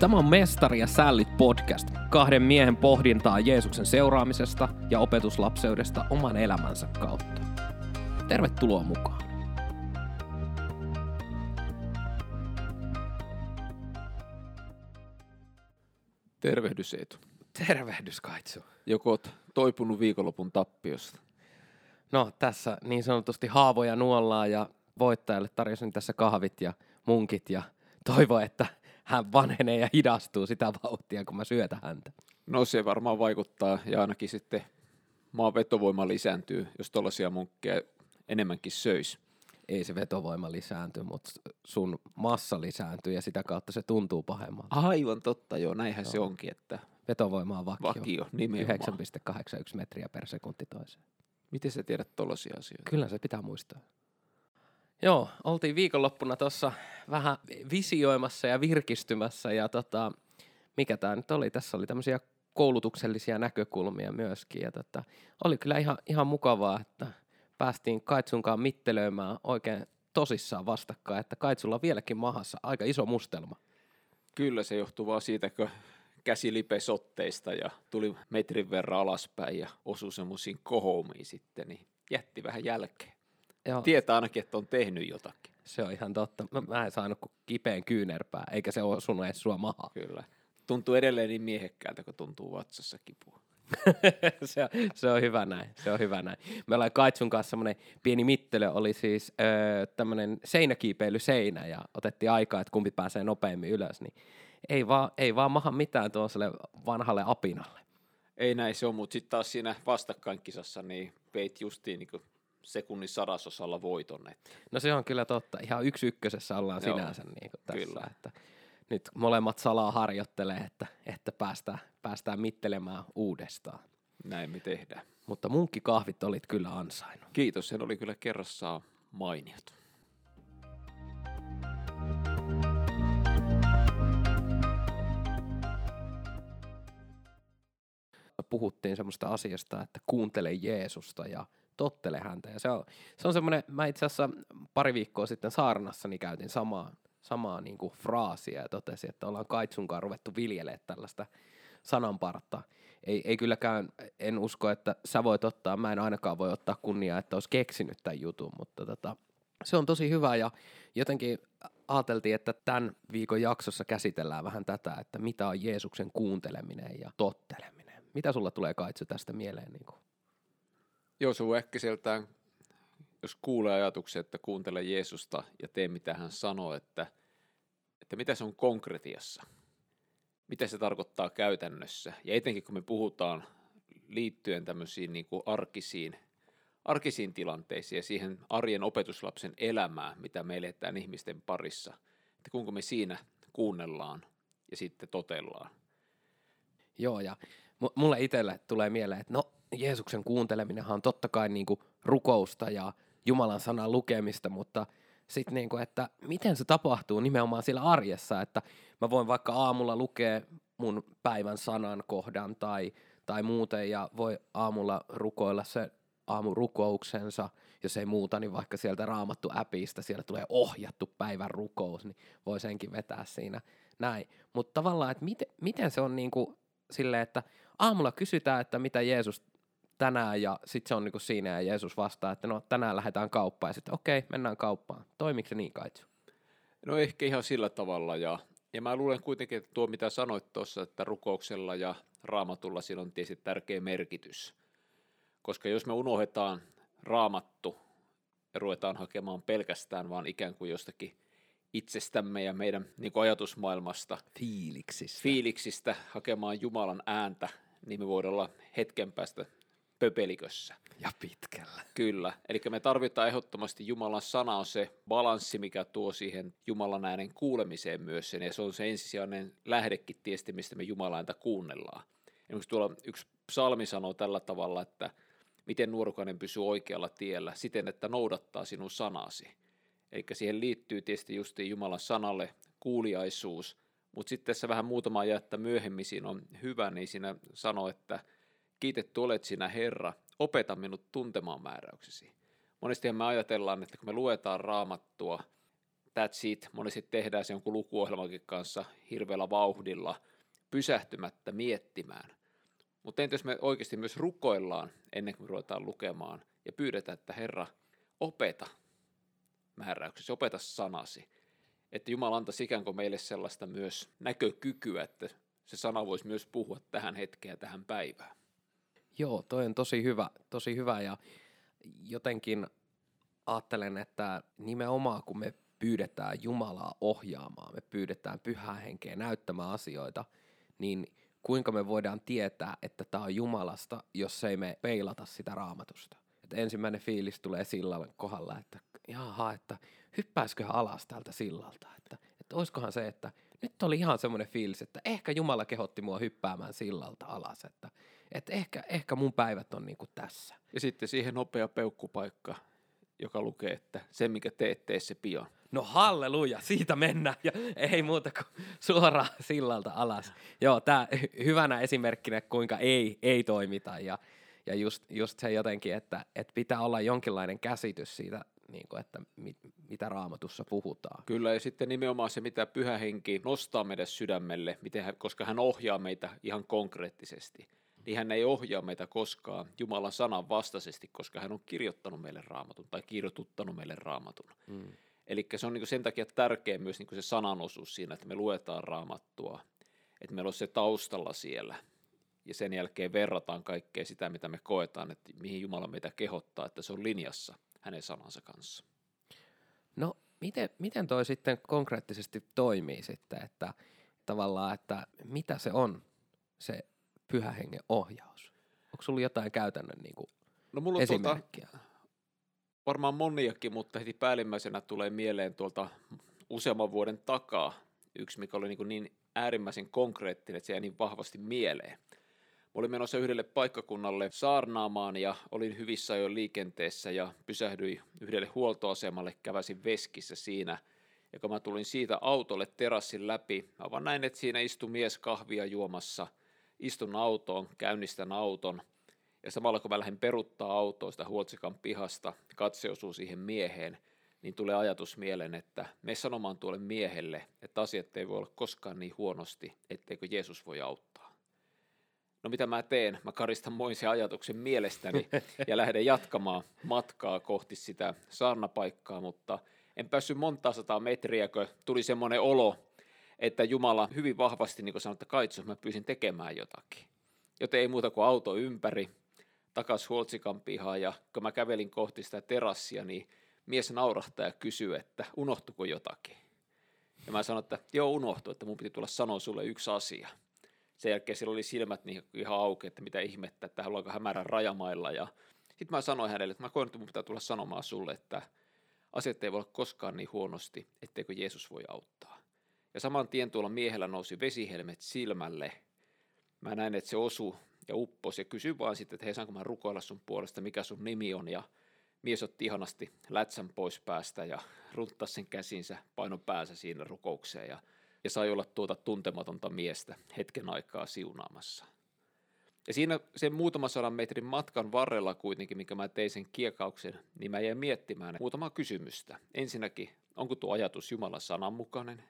Tämä on Mestari ja sällit podcast, kahden miehen pohdintaa Jeesuksen seuraamisesta ja opetuslapseudesta oman elämänsä kautta. Tervetuloa mukaan. Tervehdys Eetu. Tervehdys Kaitsu. Joko oot toipunut viikonlopun tappiosta? No tässä niin sanotusti haavoja nuollaa ja voittajalle tarjosin tässä kahvit ja munkit ja toivo, että hän vanhenee ja hidastuu sitä vauhtia, kun mä syötän häntä. No se varmaan vaikuttaa ja ainakin sitten maan vetovoima lisääntyy, jos tuollaisia munkkeja enemmänkin söisi. Ei se vetovoima lisäänty, mutta sun massa lisääntyy ja sitä kautta se tuntuu pahemmalta. Aivan totta, joo, näinhän joo. se onkin, että Vetovoima on vakio. vakio nimenomaan. 9,81 metriä per sekunti toiseen. Miten sä tiedät tuollaisia asioita? Kyllä se pitää muistaa. Joo, oltiin viikonloppuna tuossa vähän visioimassa ja virkistymässä ja tota, mikä tämä nyt oli, tässä oli tämmöisiä koulutuksellisia näkökulmia myöskin ja tota, oli kyllä ihan, ihan mukavaa, että päästiin Kaitsunkaan mittelöimään oikein tosissaan vastakkain, että Kaitsulla on vieläkin mahassa aika iso mustelma. Kyllä se johtuu vaan siitä, kun käsi lipesi ja tuli metrin verran alaspäin ja osui semmoisiin kohoumiin sitten, niin jätti vähän jälkeen. Joo, Tietää ainakin, että on tehnyt jotakin. se on ihan totta. Mä, mä en saanut kuin kipeän kyynärpää, eikä se osunut edes sua mahaan. Kyllä. Tuntuu edelleen niin miehekkäältä, kun tuntuu vatsassa kipua. se, on, se on hyvä näin, se on hyvä näin. Me ollaan Kaitsun kanssa semmoinen pieni mittelö, oli siis öö, tämmöinen seinäkiipeilyseinä ja otettiin aikaa, että kumpi pääsee nopeammin ylös, niin ei vaan, ei vaan maha mitään tuollaiselle vanhalle apinalle. Ei näin se on, mutta sitten taas siinä vastakkainkisassa niin veit justiin niin sekunnin sadasosalla voiton. Että No se on kyllä totta, ihan yksi ykkösessä ollaan Joo, sinänsä niin kuin tässä, kyllä. että nyt molemmat salaa harjoittelee, että, että päästään, päästään mittelemään uudestaan. näin me tehdään. Mutta munkkikahvit olit kyllä ansainnut. Kiitos, sen oli kyllä kerrassaan mainiot. puhuttiin semmoista asiasta, että kuuntele Jeesusta ja tottele häntä. Ja se on, se on semmoinen, mä itse asiassa pari viikkoa sitten saarnassani käytin samaa, samaa niin kuin fraasia ja totesin, että ollaan Kaitsunkaan ruvettu viljelemään tällaista sananpartta. Ei, ei kylläkään, en usko, että sä voit ottaa, mä en ainakaan voi ottaa kunniaa, että olisi keksinyt tämän jutun, mutta tota, se on tosi hyvä ja jotenkin ajateltiin, että tämän viikon jaksossa käsitellään vähän tätä, että mitä on Jeesuksen kuunteleminen ja totteleminen. Mitä sulla tulee Kaitsu tästä mieleen? Niin kuin? Joo, se on äkkiseltään, jos kuulee ajatuksen, että kuuntele Jeesusta ja tee mitä hän sanoo, että, että mitä se on konkretiassa. Mitä se tarkoittaa käytännössä. Ja etenkin kun me puhutaan liittyen tämmöisiin niin kuin arkisiin, arkisiin tilanteisiin ja siihen arjen opetuslapsen elämään, mitä me eletään ihmisten parissa. Että kuinka me siinä kuunnellaan ja sitten totellaan. Joo, ja mu- mulle itselle tulee mieleen, että no Jeesuksen kuunteleminenhan on totta kai niinku rukousta ja Jumalan sanan lukemista, mutta sitten niinku, että miten se tapahtuu nimenomaan siellä arjessa, että mä voin vaikka aamulla lukea mun päivän sanan kohdan tai, tai muuten ja voi aamulla rukoilla se aamurukouksensa, jos ei muuta, niin vaikka sieltä raamattu appista, siellä tulee ohjattu päivän rukous, niin voi senkin vetää siinä näin. Mutta tavallaan, että miten, miten se on niinku silleen, että aamulla kysytään, että mitä Jeesus tänään ja sitten se on niinku siinä ja Jeesus vastaa, että no tänään lähdetään kauppaan ja sitten okei, mennään kauppaan. Toimiiko se niin Kaitsu? No ehkä ihan sillä tavalla ja, ja mä luulen kuitenkin, että tuo mitä sanoit tuossa, että rukouksella ja raamatulla sillä on tietysti tärkeä merkitys. Koska jos me unohdetaan raamattu ja ruvetaan hakemaan pelkästään vaan ikään kuin jostakin itsestämme ja meidän niin kuin ajatusmaailmasta, Fiiliksissä. fiiliksistä hakemaan Jumalan ääntä, niin me voidaan olla hetken päästä pöpelikössä. ja pitkällä. Kyllä, eli me tarvitaan ehdottomasti Jumalan sana on se balanssi, mikä tuo siihen Jumalan äänen kuulemiseen myös sen, ja se on se ensisijainen lähdekin tietysti, mistä me Jumalan ääntä kuunnellaan. Esimerkiksi tuolla yksi psalmi sanoo tällä tavalla, että miten nuorukainen pysyy oikealla tiellä siten, että noudattaa sinun sanasi. Eli siihen liittyy tietysti just Jumalan sanalle kuuliaisuus, mutta sitten tässä vähän muutama jättä myöhemmin siinä on hyvä, niin siinä sanoo, että kiitetty olet sinä Herra, opeta minut tuntemaan määräyksesi. Monestihan me ajatellaan, että kun me luetaan raamattua, that's it. Monesti tehdään se jonkun lukuohjelmankin kanssa hirveällä vauhdilla pysähtymättä miettimään. Mutta entä jos me oikeasti myös rukoillaan ennen kuin me ruvetaan lukemaan ja pyydetään, että Herra, opeta määräyksesi, opeta sanasi. Että Jumala antaisi ikään kuin meille sellaista myös näkökykyä, että se sana voisi myös puhua tähän hetkeen ja tähän päivään. Joo, toi on tosi hyvä, tosi hyvä ja jotenkin ajattelen, että nimenomaan kun me pyydetään Jumalaa ohjaamaan, me pyydetään pyhää henkeä näyttämään asioita, niin kuinka me voidaan tietää, että tämä on Jumalasta, jos ei me peilata sitä raamatusta. Et ensimmäinen fiilis tulee sillan kohdalla, että jaha, että hyppäisiköhän alas tältä sillalta, että, että olisikohan se, että nyt oli ihan semmoinen fiilis, että ehkä Jumala kehotti mua hyppäämään sillalta alas, että, että ehkä, ehkä mun päivät on niinku tässä. Ja sitten siihen nopea peukkupaikka, joka lukee, että se mikä teet, tee se pian. No halleluja, siitä mennään ja ei muuta kuin suoraan sillalta alas. Joo, tämä hyvänä esimerkkinä, kuinka ei, ei toimita ja, ja just, just se jotenkin, että, että pitää olla jonkinlainen käsitys siitä, niin kuin, että mit, mitä raamatussa puhutaan. Kyllä, ja sitten nimenomaan se, mitä pyhä henki nostaa meidän sydämelle, miten hän, koska hän ohjaa meitä ihan konkreettisesti niin hän ei ohjaa meitä koskaan Jumalan sanan vastaisesti, koska hän on kirjoittanut meille raamatun tai kirjoituttanut meille raamatun. Mm. Eli se on niin sen takia tärkeä myös niin se sananosuus siinä, että me luetaan raamattua, että meillä on se taustalla siellä, ja sen jälkeen verrataan kaikkea sitä, mitä me koetaan, että mihin Jumala meitä kehottaa, että se on linjassa hänen sanansa kanssa. No, miten, miten toi sitten konkreettisesti toimii sitten, että tavallaan, että mitä se on se pyhä hengen ohjaus? Onko sulla jotain käytännön niin kuin no, mulla esimerkkiä? Tuota, varmaan moniakin, mutta heti päällimmäisenä tulee mieleen tuolta useamman vuoden takaa yksi, mikä oli niin, niin äärimmäisen konkreettinen, että se jäi niin vahvasti mieleen. Mä olin menossa yhdelle paikkakunnalle saarnaamaan ja olin hyvissä jo liikenteessä ja pysähdyin yhdelle huoltoasemalle, käväsin veskissä siinä. Ja kun mä tulin siitä autolle terassin läpi, mä vaan näin, että siinä istui mies kahvia juomassa – istun autoon, käynnistän auton, ja samalla kun mä lähden peruttaa autoa sitä Huoltsikan pihasta, katse osuu siihen mieheen, niin tulee ajatus mieleen, että me sanomaan tuolle miehelle, että asiat ei voi olla koskaan niin huonosti, etteikö Jeesus voi auttaa. No mitä mä teen? Mä karistan moisen ajatuksen mielestäni ja lähden jatkamaan matkaa kohti sitä saarnapaikkaa, mutta en päässyt monta sataa metriä, kun tuli semmoinen olo, että Jumala hyvin vahvasti niin sanoi, että kaitso, mä pyysin tekemään jotakin. Joten ei muuta kuin auto ympäri, takas Huoltsikan pihaan ja kun mä kävelin kohti sitä terassia, niin mies naurahtaa ja kysyy, että unohtuko jotakin. Ja mä sanoin, että joo unohtu, että mun piti tulla sanoa sulle yksi asia. Sen jälkeen sillä oli silmät niin ihan auki, että mitä ihmettä, että haluanko hämärän rajamailla. Ja sitten mä sanoin hänelle, että mä koen, että mun pitää tulla sanomaan sulle, että asiat ei voi olla koskaan niin huonosti, etteikö Jeesus voi auttaa. Ja saman tien tuolla miehellä nousi vesihelmet silmälle. Mä näin, että se osu ja upposi ja kysyin vaan sitten, että hei, saanko mä rukoilla sun puolesta, mikä sun nimi on. Ja mies otti ihanasti lätsän pois päästä ja runttasi sen käsinsä, paino päänsä siinä rukoukseen ja, ja sai olla tuota tuntematonta miestä hetken aikaa siunaamassa. Ja siinä sen muutaman sadan metrin matkan varrella kuitenkin, mikä mä tein sen kiekauksen, niin mä jäin miettimään muutamaa kysymystä. Ensinnäkin, onko tuo ajatus Jumalan sananmukainen?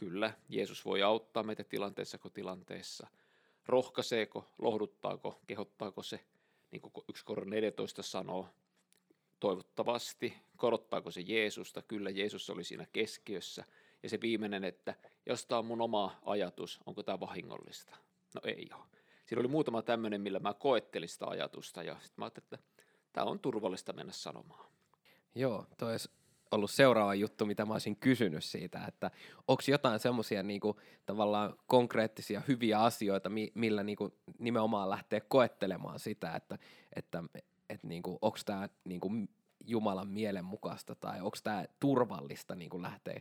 Kyllä, Jeesus voi auttaa meitä tilanteessa kuin tilanteessa. Rohkaiseeko, lohduttaako, kehottaako se, niin kuin 1 Koron 14 sanoo, toivottavasti, korottaako se Jeesusta, kyllä Jeesus oli siinä keskiössä. Ja se viimeinen, että jos tämä on mun oma ajatus, onko tämä vahingollista? No ei ole. Siinä oli muutama tämmöinen, millä mä koettelin sitä ajatusta ja sitten mä ajattelin, että tämä on turvallista mennä sanomaan. Joo, toi ollut seuraava juttu, mitä mä olisin kysynyt siitä, että onko jotain semmoisia niinku, tavallaan konkreettisia hyviä asioita, mi- millä niinku, nimenomaan lähtee koettelemaan sitä, että, että et, niinku, onko tämä niinku, Jumalan mielen mukaista tai onko tämä turvallista niinku, lähteä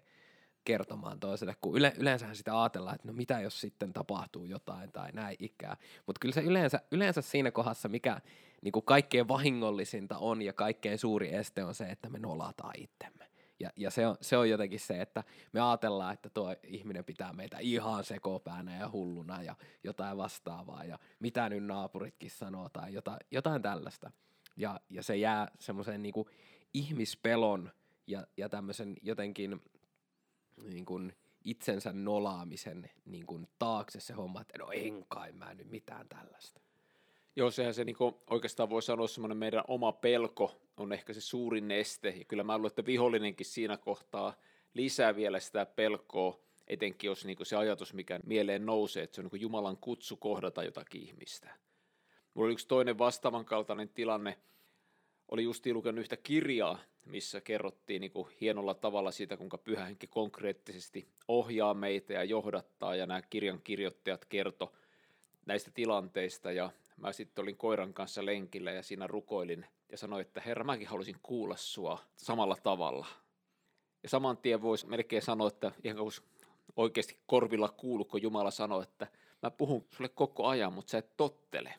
kertomaan toiselle, kun yle, yleensä sitä ajatellaan, että no mitä jos sitten tapahtuu jotain tai näin ikää. Mutta kyllä se yleensä, yleensä siinä kohdassa, mikä niin kuin kaikkein vahingollisinta on ja kaikkein suuri este on se, että me nolataan itsemme. Ja, ja se, on, se on jotenkin se, että me ajatellaan, että tuo ihminen pitää meitä ihan sekopäänä ja hulluna ja jotain vastaavaa ja mitä nyt naapuritkin sanoo tai jotain, jotain tällaista. Ja, ja se jää semmoiseen niin ihmispelon ja, ja tämmöisen jotenkin niin itsensä nolaamisen niin taakse se homma, että no en kai mä nyt mitään tällaista. Joo, sehän se niinku oikeastaan voi sanoa semmoinen meidän oma pelko on ehkä se suurin este. Ja kyllä mä luulen, että vihollinenkin siinä kohtaa lisää vielä sitä pelkoa, etenkin jos niinku se ajatus, mikä mieleen nousee, että se on niinku Jumalan kutsu kohdata jotakin ihmistä. Mulla oli yksi toinen vastaavan kaltainen tilanne, oli justiin lukenut yhtä kirjaa, missä kerrottiin niin hienolla tavalla siitä, kuinka pyhä henki konkreettisesti ohjaa meitä ja johdattaa, ja nämä kirjan kirjoittajat kerto näistä tilanteista, ja mä sitten olin koiran kanssa lenkillä ja siinä rukoilin ja sanoin, että herra, mäkin haluaisin kuulla sua samalla tavalla. Ja saman tien voisi melkein sanoa, että ihan kuin oikeasti korvilla kuulu, kun Jumala sanoi, että mä puhun sulle koko ajan, mutta sä et tottele.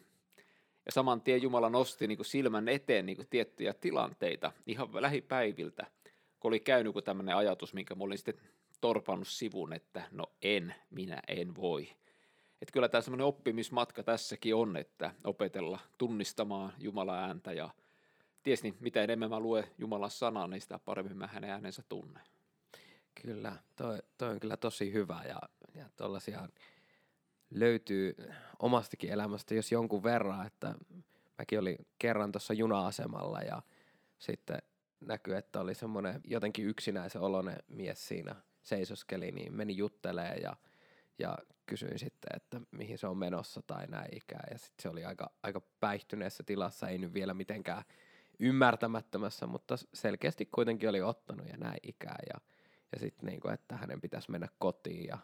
Ja saman tien Jumala nosti niin kuin silmän eteen niin kuin tiettyjä tilanteita ihan lähipäiviltä, kun oli käynyt tämmöinen ajatus, minkä mä olin sitten torpannut sivun, että no en, minä en voi. Että kyllä tämä semmoinen oppimismatka tässäkin on, että opetella tunnistamaan Jumalan ääntä ja ties niin, mitä enemmän mä luen Jumalan sanaa, niin sitä paremmin mä hänen äänensä tunnen. Kyllä, toi, toi on kyllä tosi hyvä ja, ja tuollaisia löytyy omastakin elämästä, jos jonkun verran, että mäkin olin kerran tuossa juna-asemalla ja sitten näkyy, että oli semmoinen jotenkin yksinäisen oloinen mies siinä seisoskeli, niin meni juttelee ja, ja kysyin sitten, että mihin se on menossa tai näin ikään. Ja sitten se oli aika, aika päihtyneessä tilassa, ei nyt vielä mitenkään ymmärtämättömässä, mutta selkeästi kuitenkin oli ottanut ja näin ikään. Ja, ja sitten niin kuin, että hänen pitäisi mennä kotiin ja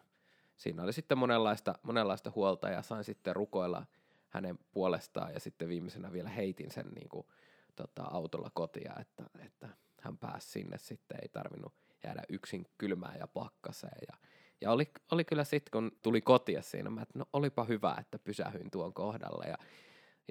siinä oli sitten monenlaista, monenlaista huolta ja sain sitten rukoilla hänen puolestaan ja sitten viimeisenä vielä heitin sen niin kuin, tota, autolla kotia, että, että hän pääsi sinne sitten, ei tarvinnut jäädä yksin kylmään ja pakkaseen ja ja oli, oli kyllä sitten, kun tuli kotia siinä, mä, että no olipa hyvä, että pysähyin tuon kohdalla. Ja,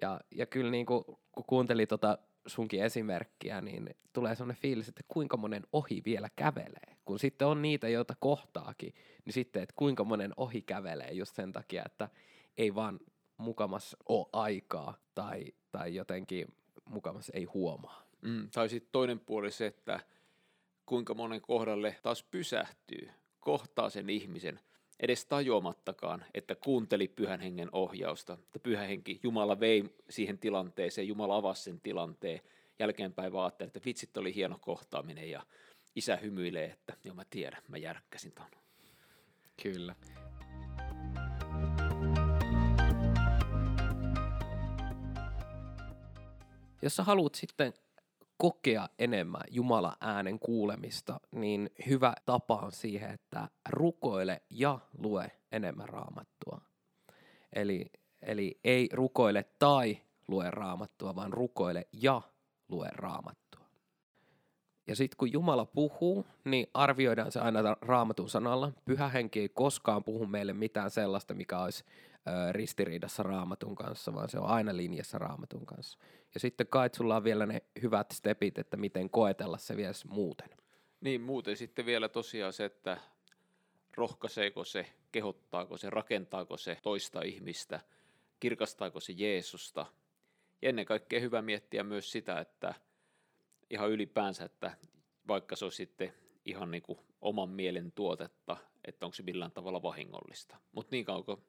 ja, ja kyllä niin kuin, kun kuuntelin tota sunkin esimerkkiä, niin tulee sellainen fiilis, että kuinka monen ohi vielä kävelee. Kun sitten on niitä, joita kohtaakin, niin sitten, että kuinka monen ohi kävelee just sen takia, että ei vaan mukamas ole aikaa tai, tai jotenkin mukamas ei huomaa. Mm, tai sitten toinen puoli se, että kuinka monen kohdalle taas pysähtyy kohtaa sen ihmisen edes tajuamattakaan, että kuunteli pyhän hengen ohjausta. Että pyhä henki, Jumala vei siihen tilanteeseen, Jumala avasi sen tilanteen. Jälkeenpäin vaan että vitsit oli hieno kohtaaminen ja isä hymyilee, että joo mä tiedän, mä järkkäsin ton. Kyllä. Jos sä haluat sitten kokea enemmän Jumala äänen kuulemista, niin hyvä tapa on siihen, että rukoile ja lue enemmän raamattua. Eli, eli ei rukoile tai lue raamattua, vaan rukoile ja lue raamattua. Ja sitten kun Jumala puhuu, niin arvioidaan se aina raamatun sanalla. Pyhä henki ei koskaan puhu meille mitään sellaista, mikä olisi ristiriidassa raamatun kanssa, vaan se on aina linjassa raamatun kanssa. Ja sitten kai sulla on vielä ne hyvät stepit, että miten koetella se vielä muuten. Niin, muuten sitten vielä tosiaan se, että rohkaiseeko se, kehottaako se, rakentaako se toista ihmistä, kirkastaako se Jeesusta. Ja ennen kaikkea hyvä miettiä myös sitä, että ihan ylipäänsä, että vaikka se on sitten ihan niin kuin oman mielen tuotetta, että onko se millään tavalla vahingollista. Mutta niin kauan kun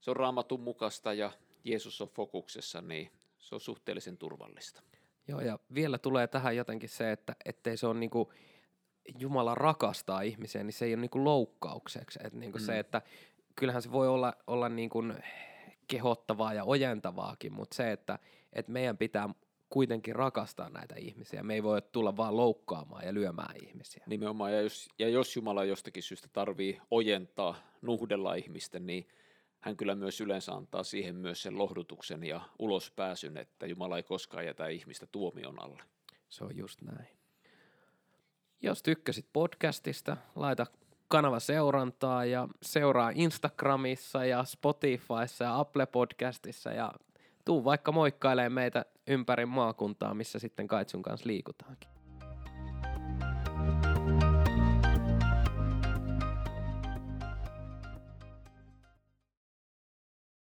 se on raamatun mukaista ja Jeesus on fokuksessa, niin se on suhteellisen turvallista. Joo, ja vielä tulee tähän jotenkin se, että ettei se ole niinku, Jumala rakastaa ihmisiä, niin se ei ole niinku loukkaukseksi. Et niinku mm. se, että kyllähän se voi olla, olla niinku kehottavaa ja ojentavaakin, mutta se, että et meidän pitää kuitenkin rakastaa näitä ihmisiä. Me ei voi tulla vaan loukkaamaan ja lyömään ihmisiä. Nimenomaan, ja jos, ja jos Jumala jostakin syystä tarvii ojentaa, nuhdella ihmistä, niin hän kyllä myös yleensä antaa siihen myös sen lohdutuksen ja ulospääsyn, että Jumala ei koskaan jätä ihmistä tuomion alle. Se on just näin. Jos tykkäsit podcastista, laita kanava seurantaa ja seuraa Instagramissa ja Spotifyssa ja Apple Podcastissa ja tuu vaikka moikkailemaan meitä ympäri maakuntaa, missä sitten Kaitsun kanssa liikutaankin.